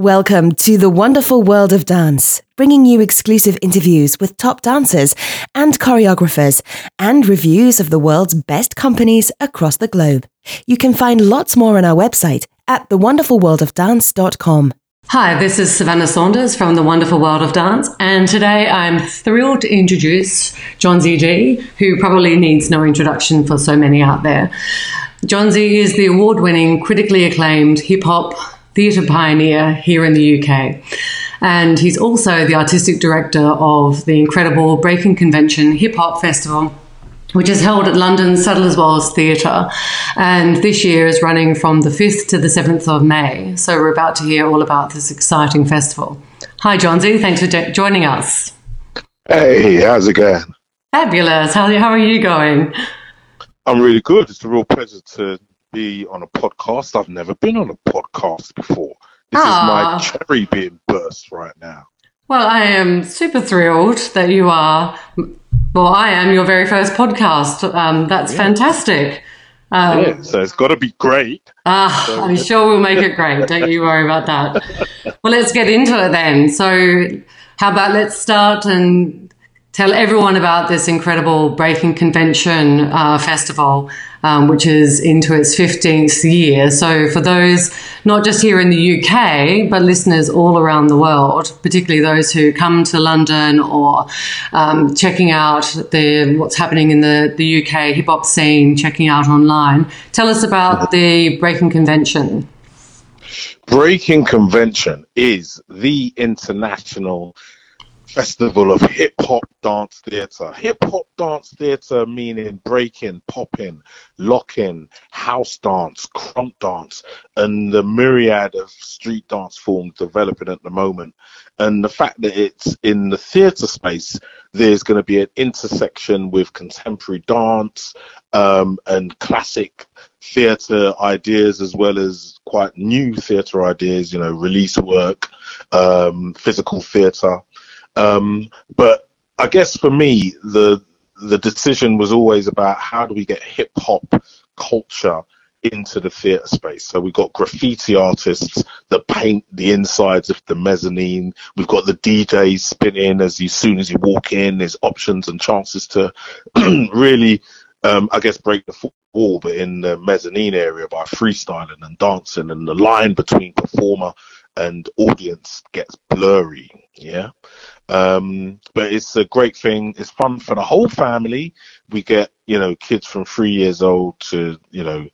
Welcome to the wonderful world of dance, bringing you exclusive interviews with top dancers and choreographers and reviews of the world's best companies across the globe. You can find lots more on our website at thewonderfulworldofdance.com. Hi, this is Savannah Saunders from The Wonderful World of Dance, and today I'm thrilled to introduce Jonzi D, who probably needs no introduction for so many out there. Jonzi is the award winning, critically acclaimed hip hop theatre pioneer here in the UK. And he's also the artistic director of the incredible Breaking Convention Hip Hop Festival which is held at London's Sadler's Wells Theatre. And this year is running from the 5th to the 7th of May. So we're about to hear all about this exciting festival. Hi, Jonzi. Thanks for de- joining us. Hey, how's it going? Fabulous. How, how are you going? I'm really good. It's a real pleasure to be on a podcast. I've never been on a podcast before. This is my cherry being burst right now. Well, I am super thrilled that you are. Well, I am your very first podcast. Um, that's yeah. fantastic. Um, yeah, so it's got to be great. Ah, so, I'm sure we'll make it great. Don't you worry about that. well, let's get into it then. So, how about let's start and tell everyone about this incredible Breaking Convention uh, festival um, which is into its 15th year. So, for those not just here in the UK, but listeners all around the world, particularly those who come to London or um, checking out the what's happening in the, the UK hip hop scene, checking out online, tell us about the Breaking Convention. Breaking Convention is the international festival of hip hop dance theatre. Hip hop dance theatre meaning breaking, popping, locking, house dance, krump dance, and the myriad of street dance forms developing at the moment. And the fact that it's in the theatre space, there's going to be an intersection with contemporary dance um, and classic theatre ideas as well as quite new theatre ideas, you know, release work, um, physical theatre. Um, but I guess for me, the the decision was always about how do we get hip hop culture into the theatre space. So we've got graffiti artists that paint the insides of the mezzanine. We've got the DJs spinning as you soon as you walk in. There's options and chances to really, um, I guess, break the wall, but in the mezzanine area by freestyling and dancing, and the line between performer and audience gets blurry. Yeah. Um, but it's a great thing. It's fun for the whole family. We get, you know, kids from three years old to, you know,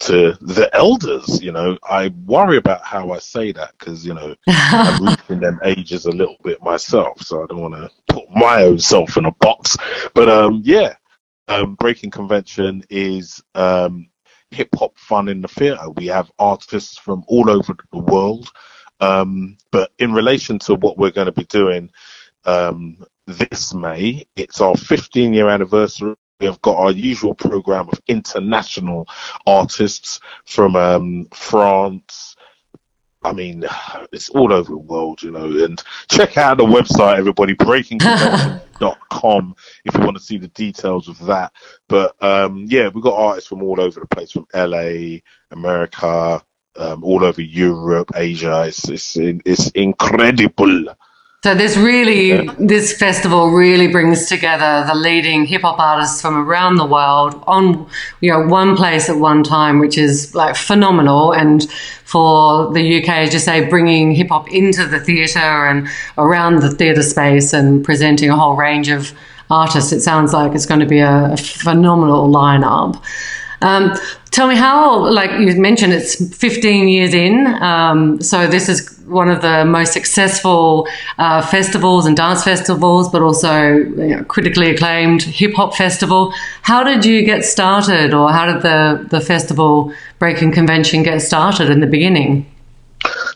to the elders, you know, I worry about how I say that because, you know, I'm reaching them ages a little bit myself. So I don't want to put my own self in a box. But, um, yeah, um, Breaking Convention is, um, hip hop fun in the theatre. We have artists from all over the world. Um, but in relation to what we're going to be doing um, this May, it's our 15 year anniversary. We have got our usual program of international artists from um, France. I mean, it's all over the world, you know. And check out the website, everybody, breakingconvention.com if you want to see the details of that. But um, yeah, we've got artists from all over the place, from LA, America, um, all over Europe, Asia. It's it's it's incredible. So this really, this festival really brings together the leading hip hop artists from around the world on, you know, one place at one time, which is like phenomenal. And for the UK, as you say, bringing hip hop into the theatre and around the theatre space and presenting a whole range of artists, it sounds like it's going to be a, a phenomenal lineup. Um, tell me how, like you mentioned, it's 15 years in. Um, so this is one of the most successful uh, festivals and dance festivals, but also you know, critically acclaimed hip hop festival. How did you get started, or how did the, the festival Breaking Convention get started in the beginning?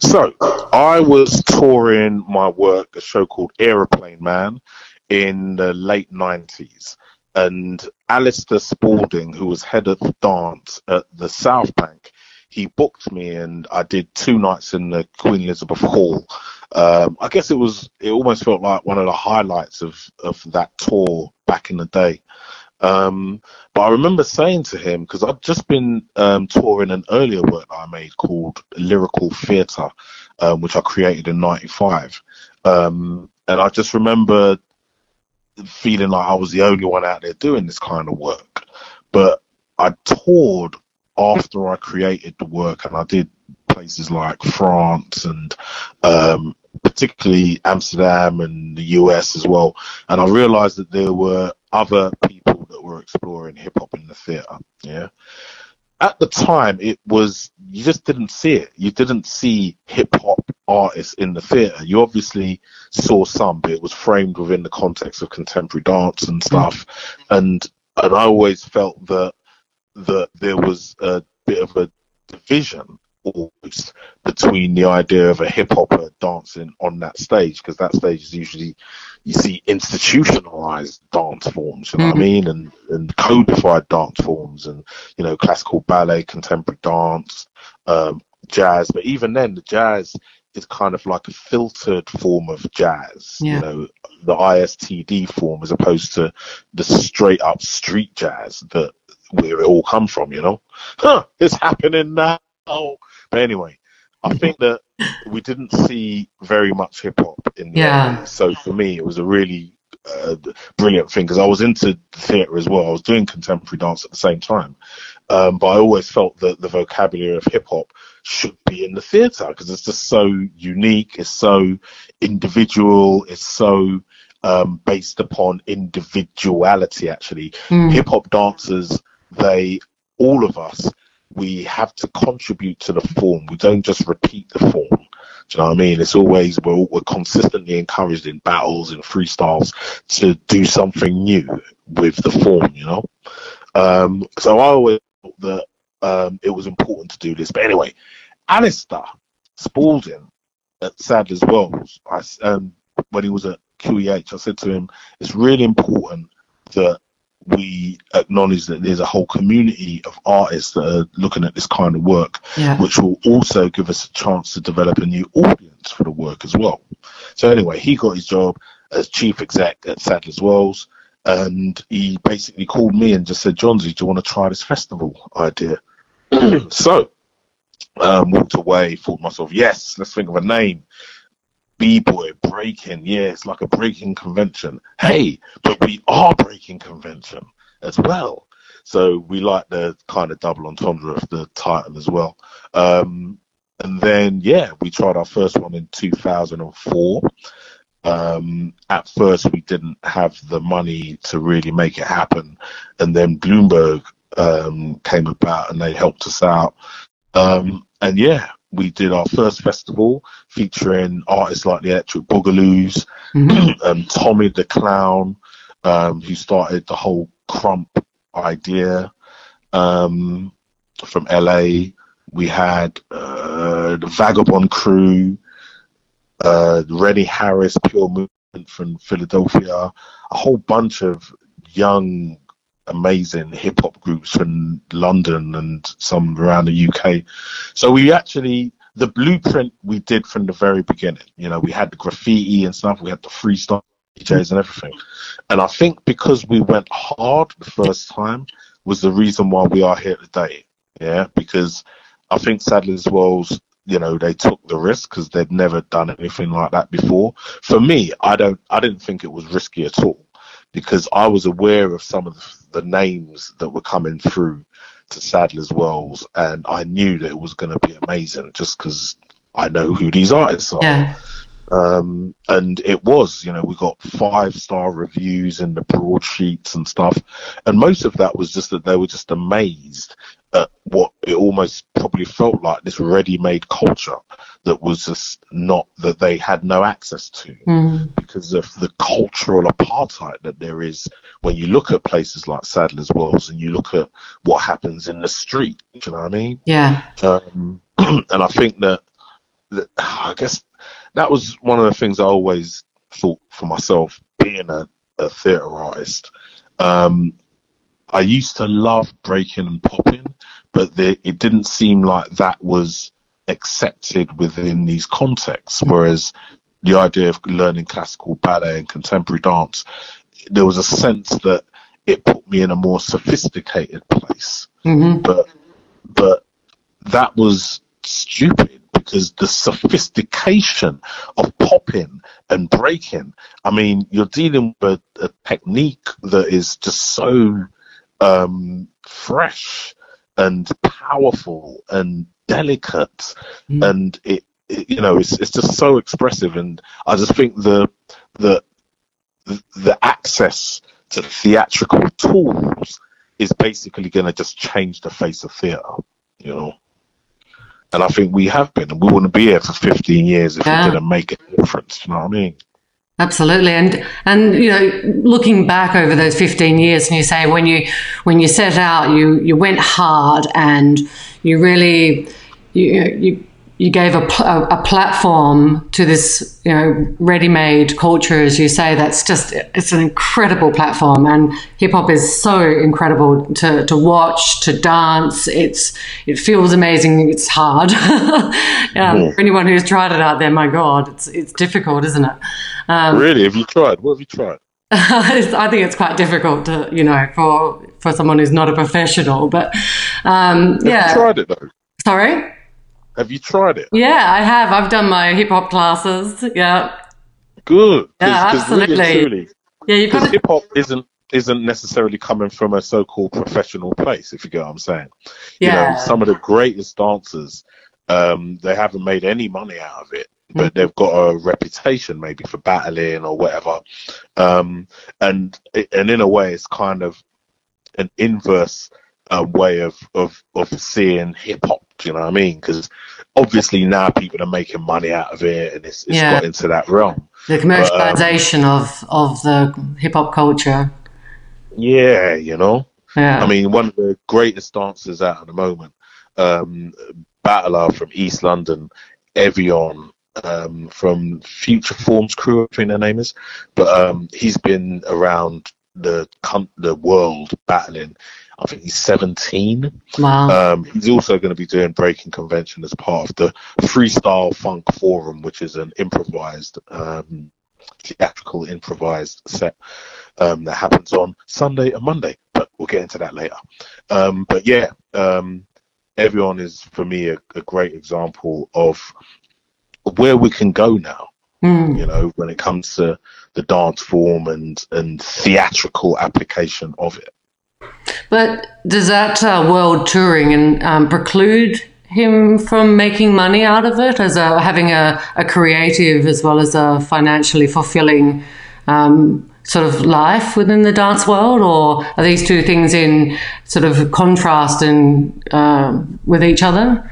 So, I was touring my work, a show called Aeroplane Man, in the late 90s and Alistair Spalding, who was head of dance at the South Bank, he booked me and I did two nights in the Queen Elizabeth Hall. Um, I guess it was it almost felt like one of the highlights of of that tour back in the day. Um, but I remember saying to him because I'd just been um, touring an earlier work I made called Lyrical Fearta, um, which I created in '95. Um, and I just remember feeling like I was the only one out there doing this kind of work. But I toured after I created the work, and I did places like France and um, particularly Amsterdam and the US as well. And I realized that there were other people that were exploring hip hop in the theater. Yeah. At the time, it was, you just didn't see it. You didn't see hip hop artists in the theater. You obviously saw some, but it was framed within the context of contemporary dance and stuff. And, and I always felt that, that there was a bit of a division almost between the idea of a hip hopper dancing on that stage because that stage is usually you see institutionalized dance forms, you know mm-hmm. what I mm-hmm. mean, and and codified dance forms, and you know classical ballet, contemporary dance, um, jazz. But even then, the jazz is kind of like a filtered form of jazz, yeah. you know, the ISTD form as opposed to the straight up street jazz that where it all come from, you know. Huh, it's happening now. But anyway, I think that we didn't see very much hip hop in the yeah. So for me, it was a really uh, brilliant thing because I was into theatre as well. I was doing contemporary dance at the same time, um, but I always felt that the vocabulary of hip hop should be in the theatre because it's just so unique. It's so individual. It's so um, based upon individuality. Actually, mm. hip hop dancers, they all of us we have to contribute to the form. We don't just repeat the form. Do you know what I mean? It's always we're, we're consistently encouraged in battles and freestyles to do something new with the form. You know, um, so I always thought that um, it was important to do this. But anyway, Alistair Spalding at Sadler's Wells, I, um, when he was at QEH, I said to him, it's really important that we acknowledge that there's a whole community of artists that are looking at this kind of work, yeah. which will also give us a chance to develop a new audience for the work as well. So anyway, he got his job as chief exec at Sadler's Wells, and he basically called me and just said, "Jonzi, do you want to try this festival idea?" so um, walked away, thought to myself, "Yes, let's think of a name." B-boy breaking yeah it's like a breaking convention. Hey but we are breaking convention as well. So we like the kind of double entendre of the title as well. Um, and then yeah we tried our first one in 2004 um, at first we didn't have the money to really make it happen. And then bloomberg um, came about and they helped us out. Um, and yeah we did our first festival featuring artists like the Electric Boogaloos, mm-hmm. um, Tommy the Clown, um, who started the whole krump idea um, from LA. We had uh, the Vagabond Crew, uh, Rennie Harris, Pure Movement from Philadelphia, a whole bunch of young amazing hip hop groups from London and some around the UK. So we actually the blueprint we did from the very beginning. You know, we had the graffiti and stuff, we had the freestyle DJs and everything. And I think because we went hard the first time was the reason why we are here today. Yeah, because I think Sadler's Wells, you know, they took the risk because they'd never done anything like that before. For me, I don't, I didn't think it was risky at all because I was aware of some of the names that were coming through to Sadler's Wells, and I knew that it was going to be amazing just because I know who these artists are. Yeah. Um, and it was, you know, we got five star reviews in the broadsheets and stuff, and most of that was just that they were just amazed at what it almost probably felt like this ready made culture that was just not that they had no access to mm. because of the cultural apartheid that there is when you look at places like Sadler's Wells and you look at what happens in the street. You know what I mean? Yeah. Um, and I think that, that I guess that was one of the things I always thought for myself being a, a theatre artist. Um, I used to love breaking and popping, but the, it didn't seem like that was accepted within these contexts. Whereas the idea of learning classical ballet and contemporary dance, there was a sense that it put me in a more sophisticated place. Mm-hmm. But but that was stupid because the sophistication of popping and breaking. I mean, you're dealing with a, a technique that is just so um, fresh and powerful and delicate, mm. and it, it, you know, it's it's just so expressive. And I just think the the the access to theatrical tools is basically going to just change the face of theatre, you know. And I think we have been, and we wouldn't be here for 15 years if yeah. it didn't make a difference. You know what I mean? Absolutely, and and you know, looking back over those 15 years, and you say when you when you set out, you you went hard, and you really you you you gave a, a, a, platform to this, you know, ready-made culture, as you say. That's just it's an incredible platform, and hip hop is so incredible to, to watch, to dance. It's it feels amazing. It's hard. yeah, For anyone who's tried it out there, my God, it's it's difficult, isn't it? Um, really? Have you tried? What have you tried? I think it's quite difficult to, you know, for for someone who's not a professional. But um, yeah, tried it though. Sorry. Have you tried it? Yeah, I have. I've done my hip hop classes. Yeah. Good. Yeah, absolutely. Really, yeah, you hip hop isn't isn't necessarily coming from a so-called professional place, if you get what I'm saying. Yeah. You know, some of the greatest dancers, um, they haven't made any money out of it, but mm-hmm. they've got a reputation maybe for battling or whatever. Um, and and in a way, it's kind of an inverse uh, way of, of of seeing hip hop do you know what I mean? Because obviously now people are making money out of it, and it's, it's yeah. got into that realm. The commercialization but, um, of of the hip hop culture. Yeah, you know. Yeah. I mean, one of the greatest dancers out at the moment, um, battler from East London, Evian, um, from Future Forms crew, I think their name is. But um, he's been around the the world battling. I think he's 17. Wow. Um, he's also going to be doing Breaking Convention as part of the Freestyle Funk Forum, which is an improvised, um, theatrical improvised set um, that happens on Sunday and Monday. But we'll get into that later. Um, but yeah, um, Evian is for me a, a great example of where we can go now. Mm. You know, when it comes to the dance form and and theatrical application of it. But does that uh, world touring and um, preclude him from making money out of it as a having a, a creative as well as a financially fulfilling um, sort of life within the dance world, or are these two things in sort of contrast and uh, with each other?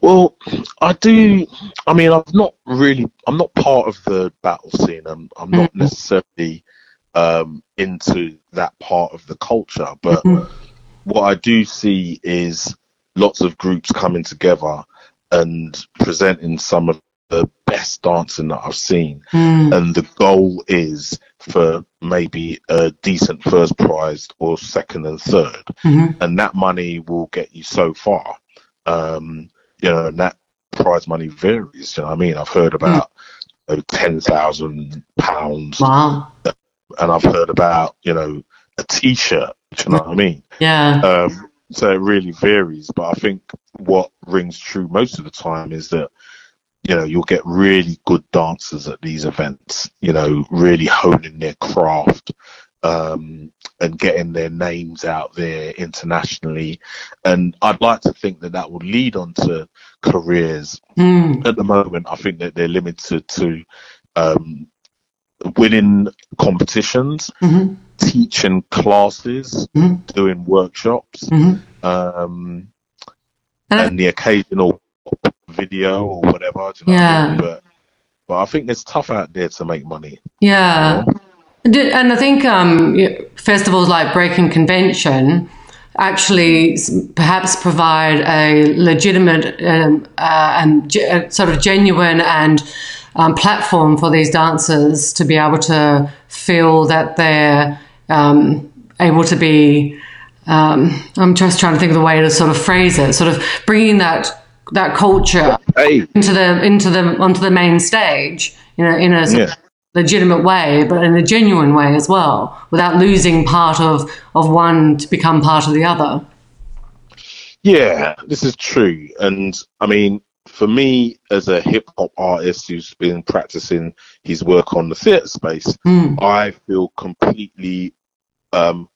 Well, I do. I mean, I'm not really. I'm not part of the battle scene. I'm. I'm not mm-hmm. necessarily um, into that part of the culture. But mm-hmm. what I do see is lots of groups coming together and presenting some of the best dancing that I've seen. Mm. And the goal is for maybe a decent first prize or second and 3rd mm-hmm. And that money will get you so far. Um, you know, and that prize money varies. You know I mean? I've heard about mm. ten thousand pounds wow and I've heard about you know a T-shirt. you know what I mean? Yeah. Um, so it really varies, but I think what rings true most of the time is that you know you'll get really good dancers at these events. You know, really honing their craft. Um, and getting their names out there internationally. And I'd like to think that that will lead on to careers. Mm. At the moment, I think that they're limited to um, winning competitions, mm-hmm. teaching classes, mm-hmm. doing workshops, mm-hmm. um, and the occasional video or whatever. yeah. I mean? But but I think it's tough out there to make money. Yeah. You know? And I think um, festivals like Breaking Convention actually perhaps provide a legitimate um, uh, and ge- sort of genuine and um, platform for these dancers to be able to feel that they're um, able to be. Um, I'm just trying to think of the way to sort of phrase it, sort of bringing that that culture hey. into the into the onto the main stage, you know, in a yeah. legitimate way, but in a genuine way as well, without losing part of of one to become part of the other. Yeah, this is true, and I mean, for me, as a hip hop artist who's been practicing his work on the theatre space, Mm. I feel completely um,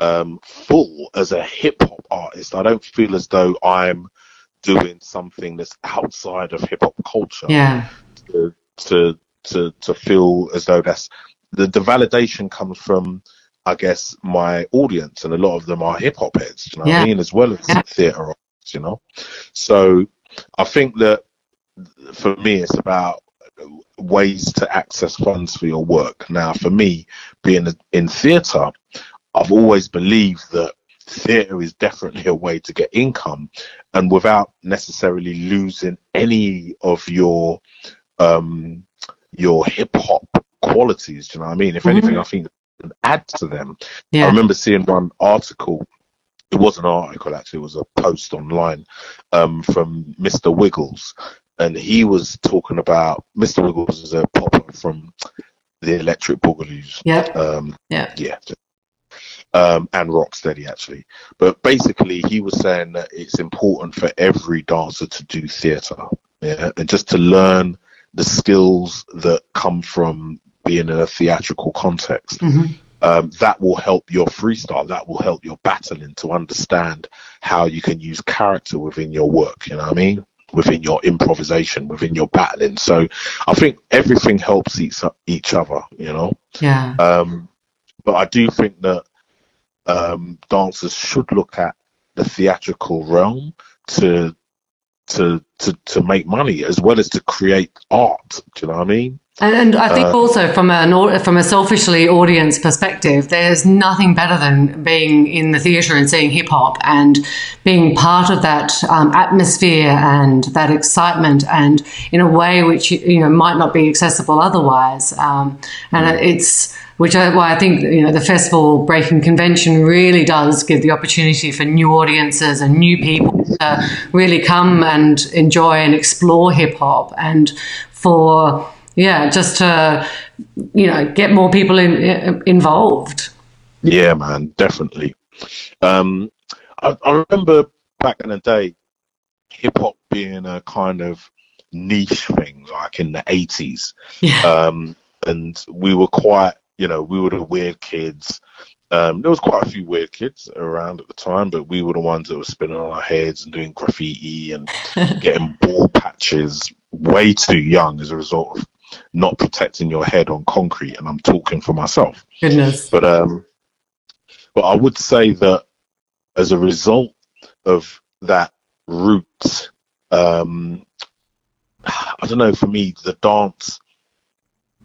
um, full as a hip hop artist. I don't feel as though I'm doing something that's outside of hip hop culture Yeah. to, to to to feel as though that's the, the validation comes from I guess my audience and a lot of them are hip hop heads, you know what I mean, as well as Yeah. theatre you know. So I think that for me it's about ways to access funds for your work. Now for me, being in theatre, I've always believed that theatre is definitely a way to get income and without necessarily losing any of your um your hip hop qualities. Do you know what I mean? If Mhm. anything, I think add to them. I remember seeing one article. It was an article actually. It was a post online um, from Mr. Wiggles, and he was talking about Mr. Wiggles is a popper from the Electric Boogaloos. Yep. Um, Yeah. yeah. Um, and Rocksteady actually, but basically he was saying that it's important for every dancer to do theatre, yeah, and just to learn the skills that come from being in a theatrical context Mhm. Um, that will help your freestyle. That will help your battling to understand how you can use character within your work. You know what I mean? Within your improvisation, within your battling. So I think everything helps each each other. You know. Yeah. Um, but I do think that um, dancers should look at the theatrical realm to to to to make money as well as to create art. Do you know what I mean? And, and I think Uh, also from an from a selfishly audience perspective, there's nothing better than being in the theatre and seeing hip hop and being part of that um, atmosphere and that excitement, and in a way which you know might not be accessible otherwise. Um, and it's which I, why I think you know the festival breaking convention really does give the opportunity for new audiences and new people to really come and enjoy and explore hip hop, and for yeah, just to you know get more people in, involved. Yeah, man, definitely. Um, I, I remember back in the day, hip hop being a kind of niche thing, like in the eighties, Yeah, um, and we were quite, you know, we were the weird kids. Um, there was quite a few weird kids around at the time, but we were the ones that were spinning on our heads and doing graffiti and getting ball patches way too young as a result of not protecting your head on concrete. And I'm talking for myself. goodness. But um, but I would say that as a result of that route, um, I don't know. For me, the dance,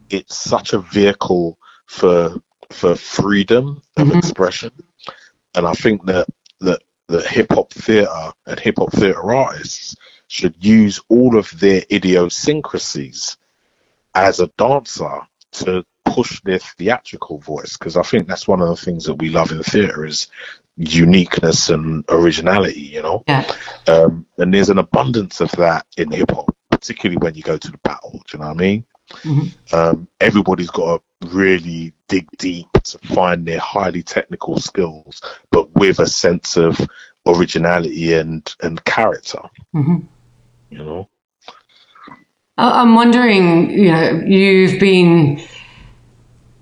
it's such a vehicle for for freedom of Mhm. expression, and I think that that that hip hop theatre and hip hop theatre artists should use all of their idiosyncrasies as a dancer to push their theatrical voice because I think that's one of the things that we love in theatre is uniqueness and originality, you know. Yeah, Um, and there's an abundance of that in hip hop, particularly when you go to the battle. Do you know what I mean? Mhm. Um, everybody's got to really dig deep to find their highly technical skills, but with a sense of originality and and character. hmm You know. I'm wondering. You know, you've been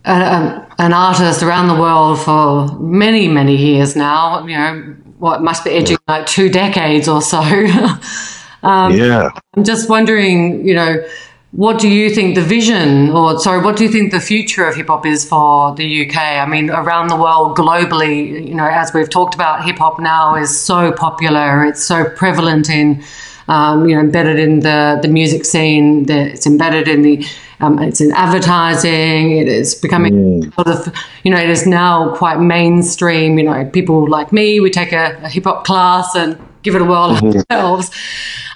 a, a, an artist around the world for many, many years now. You know, what must be edging like two decades or so. um, yeah. I'm just wondering, you know, what do you think the vision, or sorry, what do you think the future of hip hop is for the UK? I mean, around the world, globally, you know, as we've talked about, hip hop now is so popular, it's so prevalent in, um, you know, embedded in the, the music scene, the, it's embedded in the, um, it's in advertising, it is becoming sort of, you know, it is now quite mainstream. You know, people like me, we take a, a hip hop class and give it a whirl ourselves.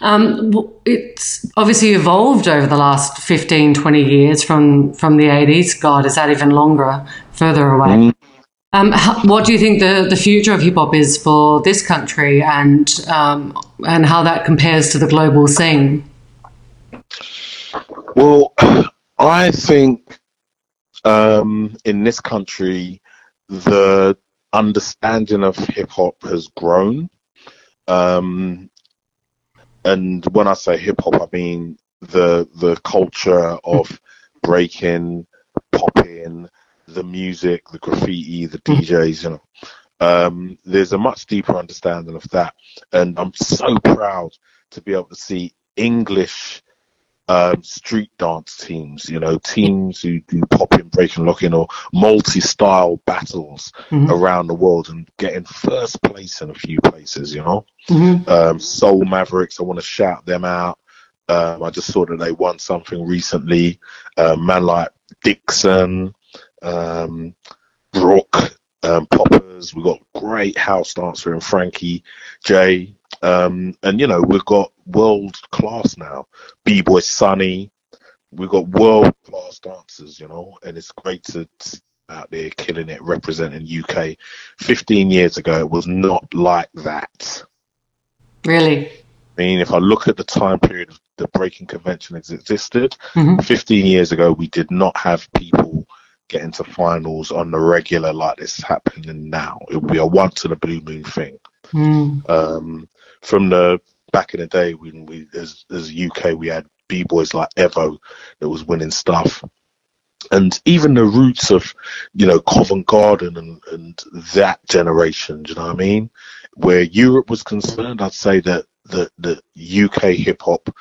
Um, it's obviously evolved over the last 15, 20 years from, from the 80s. God, is that even longer, further away? Um, what do you think the, the future of hip hop is for this country and, um, and how that compares to the global scene? Well, I think um, in this country, the understanding of hip hop has grown. Um, and when I say hip hop, I mean the the culture of breaking, popping, the music, the graffiti, the DJs, you know. Um, there's a much deeper understanding of that, and I'm so proud to be able to see English um, street dance teams, you know, teams who do popping, breaking, locking, or multi-style battles mm-hmm. around the world and getting first place in a few places, you know. Mm-hmm. Um, Soul Mavericks, I want to shout them out. Um, I just saw that they won something recently. Um, man like Dixon, um, Brook, um, Poppers. We've got great house dancer in Frankie J. Um, and you know we've got world class now. B boy Sunni. We've got world class dancers, you know, and it's great to out there killing it, representing UK. Fifteen years ago, it was not like that. Really. I mean, if I look at the time period of the breaking convention has existed, mm-hmm. 15 years ago, we did not have people get into finals on the regular like this is happening now. It would be a once in a blue moon thing. Mm. Um, from the back in the day when we as as UK we had b boys like Evo that was winning stuff. And even the roots of, you know, Covent Garden and, and that generation, do you know what I mean? Where Europe was concerned, I'd say that the, the UK hip hop,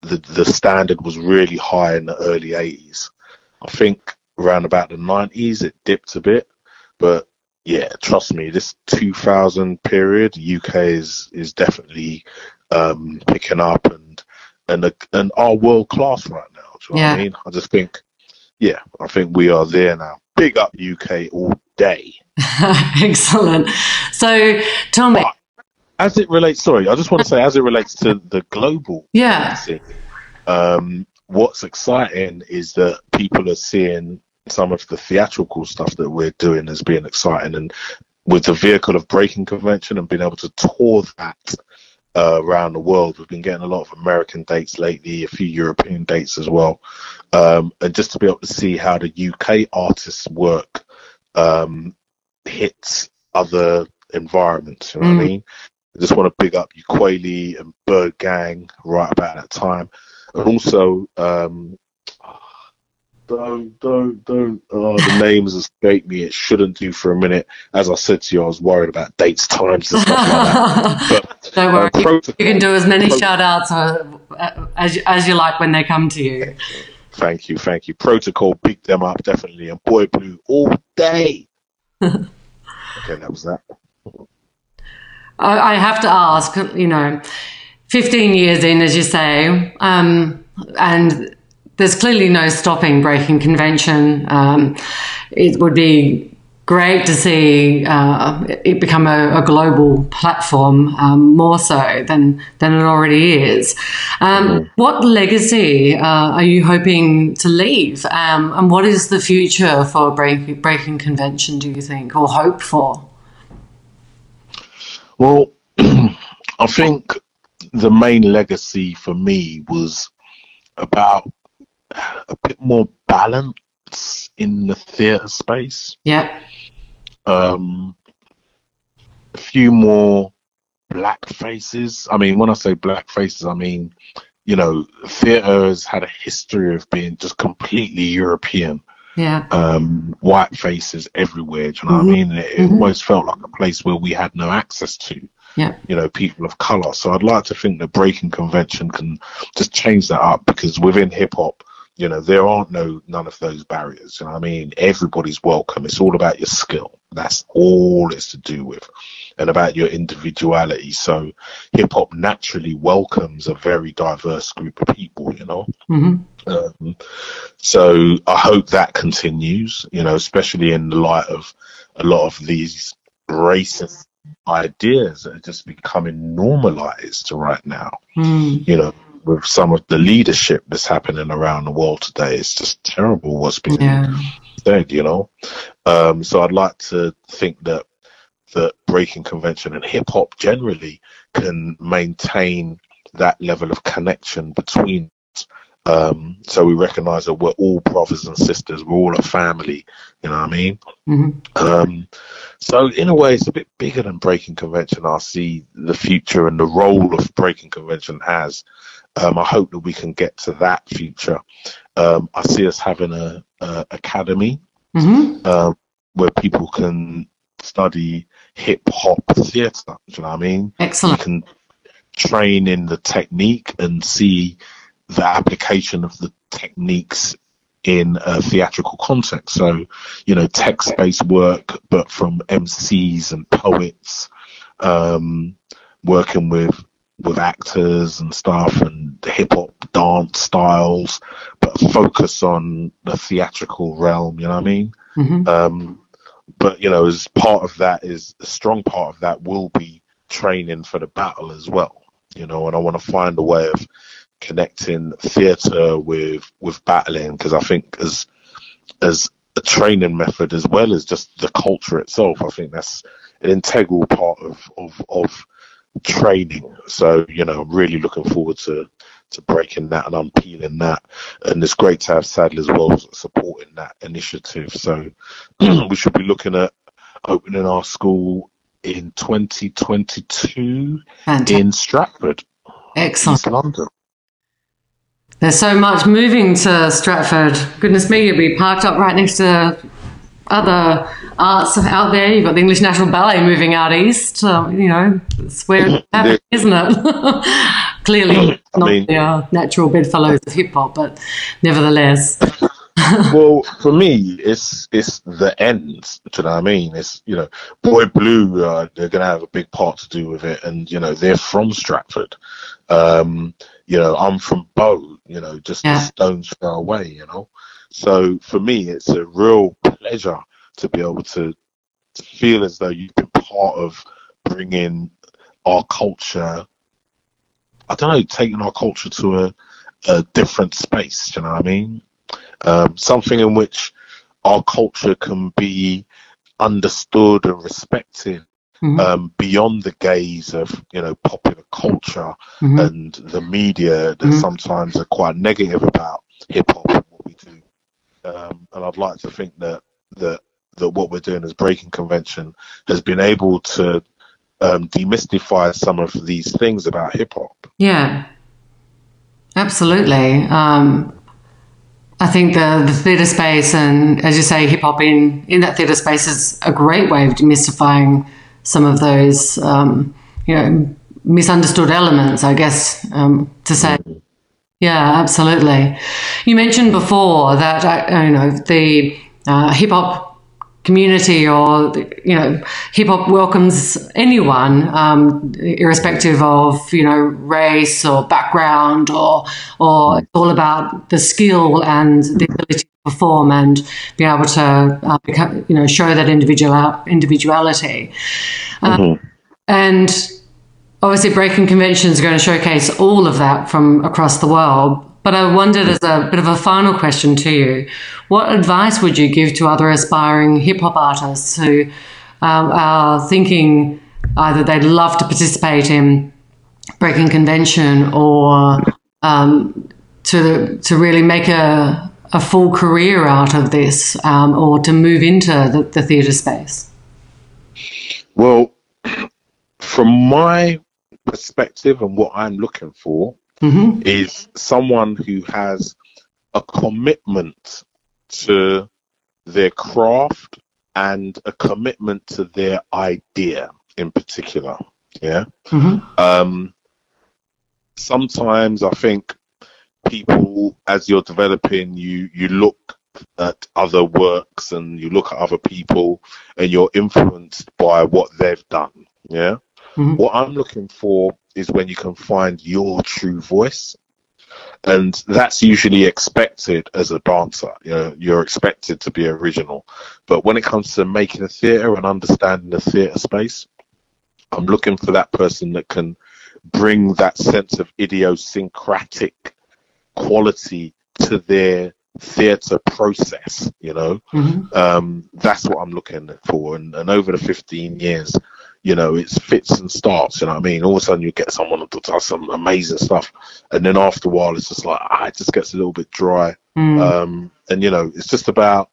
the, the standard was really high in the early 80s. I think around about the 90s it dipped a bit, but yeah, trust me, this 2000 period, UK is is definitely um, picking up and and and are world class right now. Do you know yeah. what I mean? I just think, yeah, I think we are there now. Big up UK all day. Excellent. So tell me. But as it relates, sorry, I just want to say, as it relates to the global, yeah, um, what's exciting is that people are seeing some of the theatrical stuff that we're doing as being exciting, and with the vehicle of breaking convention and being able to tour that uh, around the world. We've been getting a lot of American dates lately, a few European dates as well, um, and just to be able to see how the UK artists' work um, hits other environments. You know mm. what I mm. mean? I just want to big up Ukulele and Bird Gang right about that time, and also um, don't, don't, don't. Oh, the names escape me. It shouldn't do for a minute. As I said to you, I was worried about dates, times, and stuff like that. But, don't worry. Uh, you, you can do as many pro- shout outs uh, as, as you like when they come to you. Thank you, thank you. Protocol, pick them up, definitely. And Boy Blue all day. okay, that was that. I, I have to ask, you know, 15 years in, as you say, um, and there's clearly no stopping breaking convention. Um, it would be great to see uh, it become a, a global platform um, more so than than it already is. Um, mm-hmm. What legacy uh, are you hoping to leave, um, and what is the future for break, breaking convention? Do you think, or hope for? Well, I think the main legacy for me was about a bit more balance in the theatre space. Yeah. Um, a few more black faces. I mean, when I say black faces, I mean, you know, theatre has had a history of being just completely European. Yeah. Um, white faces everywhere. Do you know mm-hmm. what I mm-hmm. mean? It, it mm-hmm. almost felt like a place where we had no access to. Yeah. You know, people of color. So I'd like to think the breaking convention can just change that up because within hip hop, you know, there aren't no none of those barriers. You know I mean? Everybody's welcome. It's all about your skill. That's all it's to do with. And about your individuality. So hip hop naturally welcomes a very diverse group of people, you know. Mm-hmm. Um, so I hope that continues, you know, especially in the light of a lot of these racist ideas that are just becoming normalized right now. Mm. You know, with some of the leadership that's happening around the world today. It's just terrible what's being yeah. said, you know. Um, so I'd like to think that that breaking convention and hip hop generally can maintain that level of connection between Um, so we recognise that we're all brothers and sisters. We're all a family. You know what I mean? Mm-hmm. Um, so in a way, it's a bit bigger than breaking convention. I see the future and the role of breaking convention has. Um, I hope that we can get to that future. Um, I see us having a, a academy Mm-hmm. um, where people can study hip hop theatre. Do you know what I mean? You Excellent. can train in the technique and see the application of the techniques in a theatrical context. So, you know, text based work, but from MCs and poets, um, working with with actors and stuff and hip hop dance styles, but focus on the theatrical realm, you know what I mean? Mm-hmm. Um, but you know, as part of that is a strong part of that will be training for the battle as well. You know, and I want to find a way of connecting theatre with with battling because I think as as a training method as well as just the culture itself, I think that's an integral part of of of training. So you know, I'm really looking forward to to breaking that and unpeeling that. And it's great to have Sadler as well supporting that initiative. So we should be looking at opening our school in 2022 Fantastic. in Stratford, Excellent. East London. There's so much moving to Stratford. Goodness me, you'll be parked up right next to other arts out there. You've got the English National Ballet moving out east. Uh, you know, it's where it's happening, isn't it? Clearly, I not mean- the uh, natural bedfellows of hip hop, but nevertheless. well, for me, it's it's the end. Do you know what I mean? It's you know, Boy Blue. Uh, they're gonna have a big part to do with it, and you know, they're from Stratford. Um, you know, I'm from Bow. You know, just Yeah. a stone's throw away. You know, so for me, it's a real pleasure to be able to, to feel as though you've been part of bringing our culture. I don't know, taking our culture to a, a different space. You know what I mean? um, something in which our culture can be understood and respected Mhm. um, beyond the gaze of you know popular culture Mhm. and the media that Mhm. sometimes are quite negative about hip hop and what we do. Um, and I'd like to think that that that what we're doing as breaking convention has been able to um, demystify some of these things about hip hop. Yeah, absolutely. Um, I think the, the theatre space and, as you say, hip hop in, in that theatre space is a great way of demystifying some of those, um, you know, misunderstood elements, I guess, um, to say. Yeah, absolutely. You mentioned before that, uh, you know, the uh, hip hop community or you know hip hop welcomes anyone um, irrespective of you know race or background or or it's all about the skill and the ability perform and be able to uh, become, you know show that individual individuality. Um, and obviously breaking convention is going to showcase all of that from across the world. But I wondered, as a bit of a final question to you, what advice would you give to other aspiring hip hop artists who um, are thinking either they'd love to participate in breaking convention or um, to to really make a a full career out of this, um, or to move into the, the theatre space? Well, from my perspective and what I'm looking for, hmm is someone who has a commitment to their craft and a commitment to their idea in particular. Yeah. hmm Um, sometimes I think people, as you're developing, you you look at other works and you look at other people and you're influenced by what they've done. Yeah. Mhm. What I'm looking for is when you can find your true voice. And that's usually expected as a dancer. You know, you're expected to be original. But when it comes to making a theatre and understanding the theatre space, I'm looking for that person that can bring that sense of idiosyncratic quality to their theatre process, you know. hmm Um, that's what I'm looking for. And, and over the 15 years, you know, it's fits and starts. You know what I mean? All of a sudden, you get someone that does some amazing stuff, and then after a while, it's just like ah, it just gets a little bit dry. Mm. Um, and you know, it's just about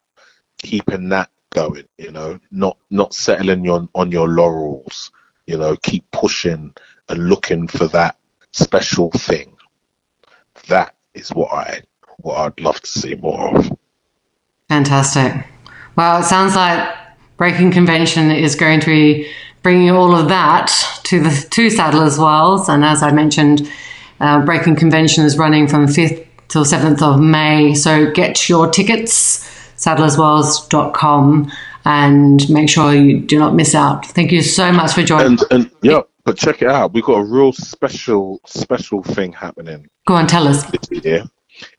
keeping that going. You know, not not settling on on your laurels. You know, keep pushing and looking for that special thing. That is what I what I'd love to see more of. Fantastic. Well, it sounds like Breaking Convention is going to be bringing all of that to the two Sadler's Wells. And as I mentioned, uh, Breaking Convention is running from 5th till 7th of May. So get your tickets, sadlerswells.com, and make sure you do not miss out. Thank you so much for joining. And, and yeah, but check it out. We've got a real special, special thing happening Go on, tell us.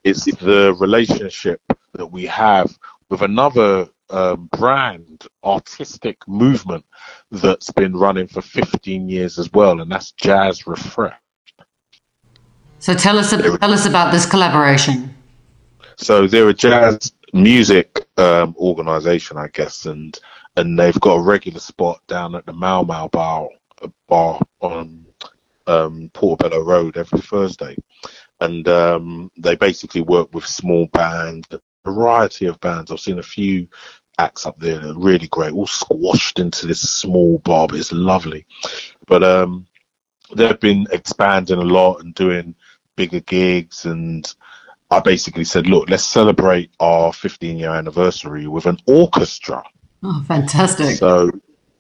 It's the relationship that we have with another um, brand, artistic movement that's been running for 15 years as well, and that's Jazz Refresh. So tell us, tell us about this collaboration. So they're a jazz music um, organization, I guess, and and they've got a regular spot down at the Mau Mau Bar, bar on um, Portobello Road every Thursday, and um, they basically work with small bands, a variety of bands. I've seen a few acts up there that are really great, all squashed into this small bar, but it's lovely. But um, they've been expanding a lot and doing bigger gigs and I basically said, look, let's celebrate our 15 year anniversary with an orchestra. Oh, fantastic. So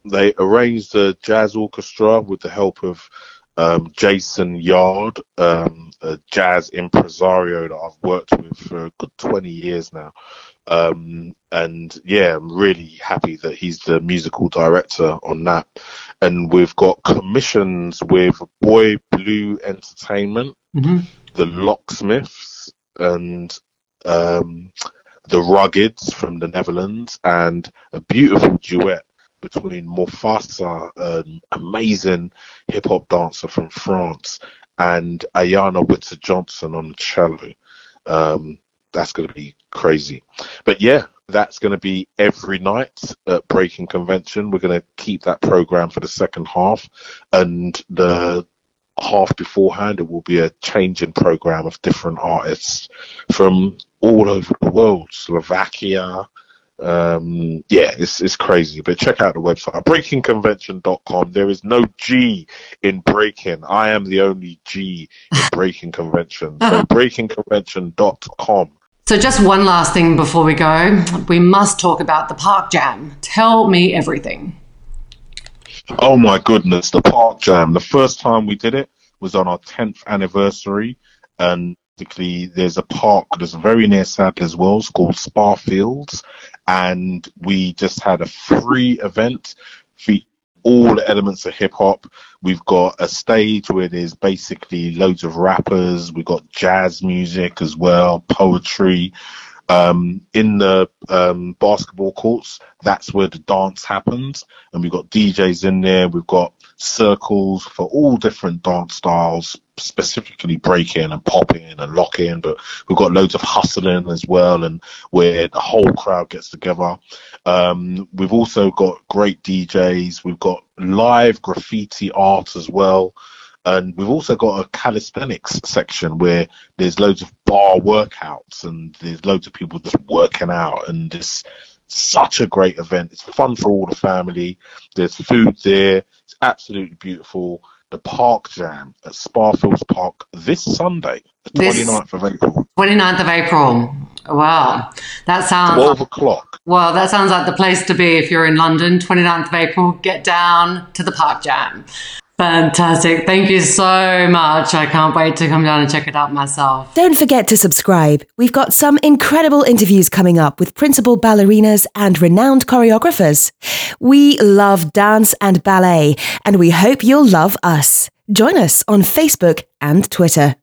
they arranged a jazz orchestra with the help of um, Jason Yarde, um, a jazz impresario that I've worked with for a good 20 years now. Um, and yeah, I'm really happy that he's the musical director on that. And we've got commissions with Boy Blue Entertainment, hmm the Locksmiths, and um, the Ruggeds from the Netherlands, and a beautiful duet between Mufasa, an amazing hip hop dancer from France, and Ayanna Witter Johnson on the cello. Um, that's going to be crazy. But yeah, that's going to be every night at Breaking Convention. We're going to keep that program for the second half, and the half beforehand, it will be a changing program of different artists from all over the world, Slovakia. Um, yeah, it's, it's crazy, but check out the website, breakingconvention.com. There is no G in breaking. I am the only G in breaking convention. So breakingconvention.com. So, just one last thing before we go. We must talk about the Park Jam. Tell me everything. Oh my goodness, the Park Jam. The first time we did it was on our 10th anniversary. And basically, there's a park that's very near Sadler's Wells called Spa Fields. And we just had a free event featuring all the elements of hip hop. We've got a stage where there's basically loads of rappers. We've got jazz music as well, poetry. Um, in the um, basketball courts, that's where the dance happens. And we've got DJs in there. We've got circles for all different dance styles, specifically breaking and popping and locking. But we've got loads of hustling as well, and where the whole crowd gets together. Um, we've also got great DJs. We've got live graffiti art as well. And we've also got a calisthenics section where there's loads of bar workouts and there's loads of people just working out and it's such a great event. It's fun for all the family. There's food there. It's absolutely beautiful. The Park Jam at Spa Fields Park this Sunday, the This- 29th of April, 29th of April. Wow. That sounds 12 o'clock. well, that sounds like the place to be if you're in London, 29th of April. Get down to the Park Jam. Fantastic. Thank you so much. I can't wait to come down and check it out myself. Don't forget to subscribe. We've got some incredible interviews coming up with principal ballerinas and renowned choreographers. We love dance and ballet, and we hope you'll love us. Join us on Facebook and Twitter.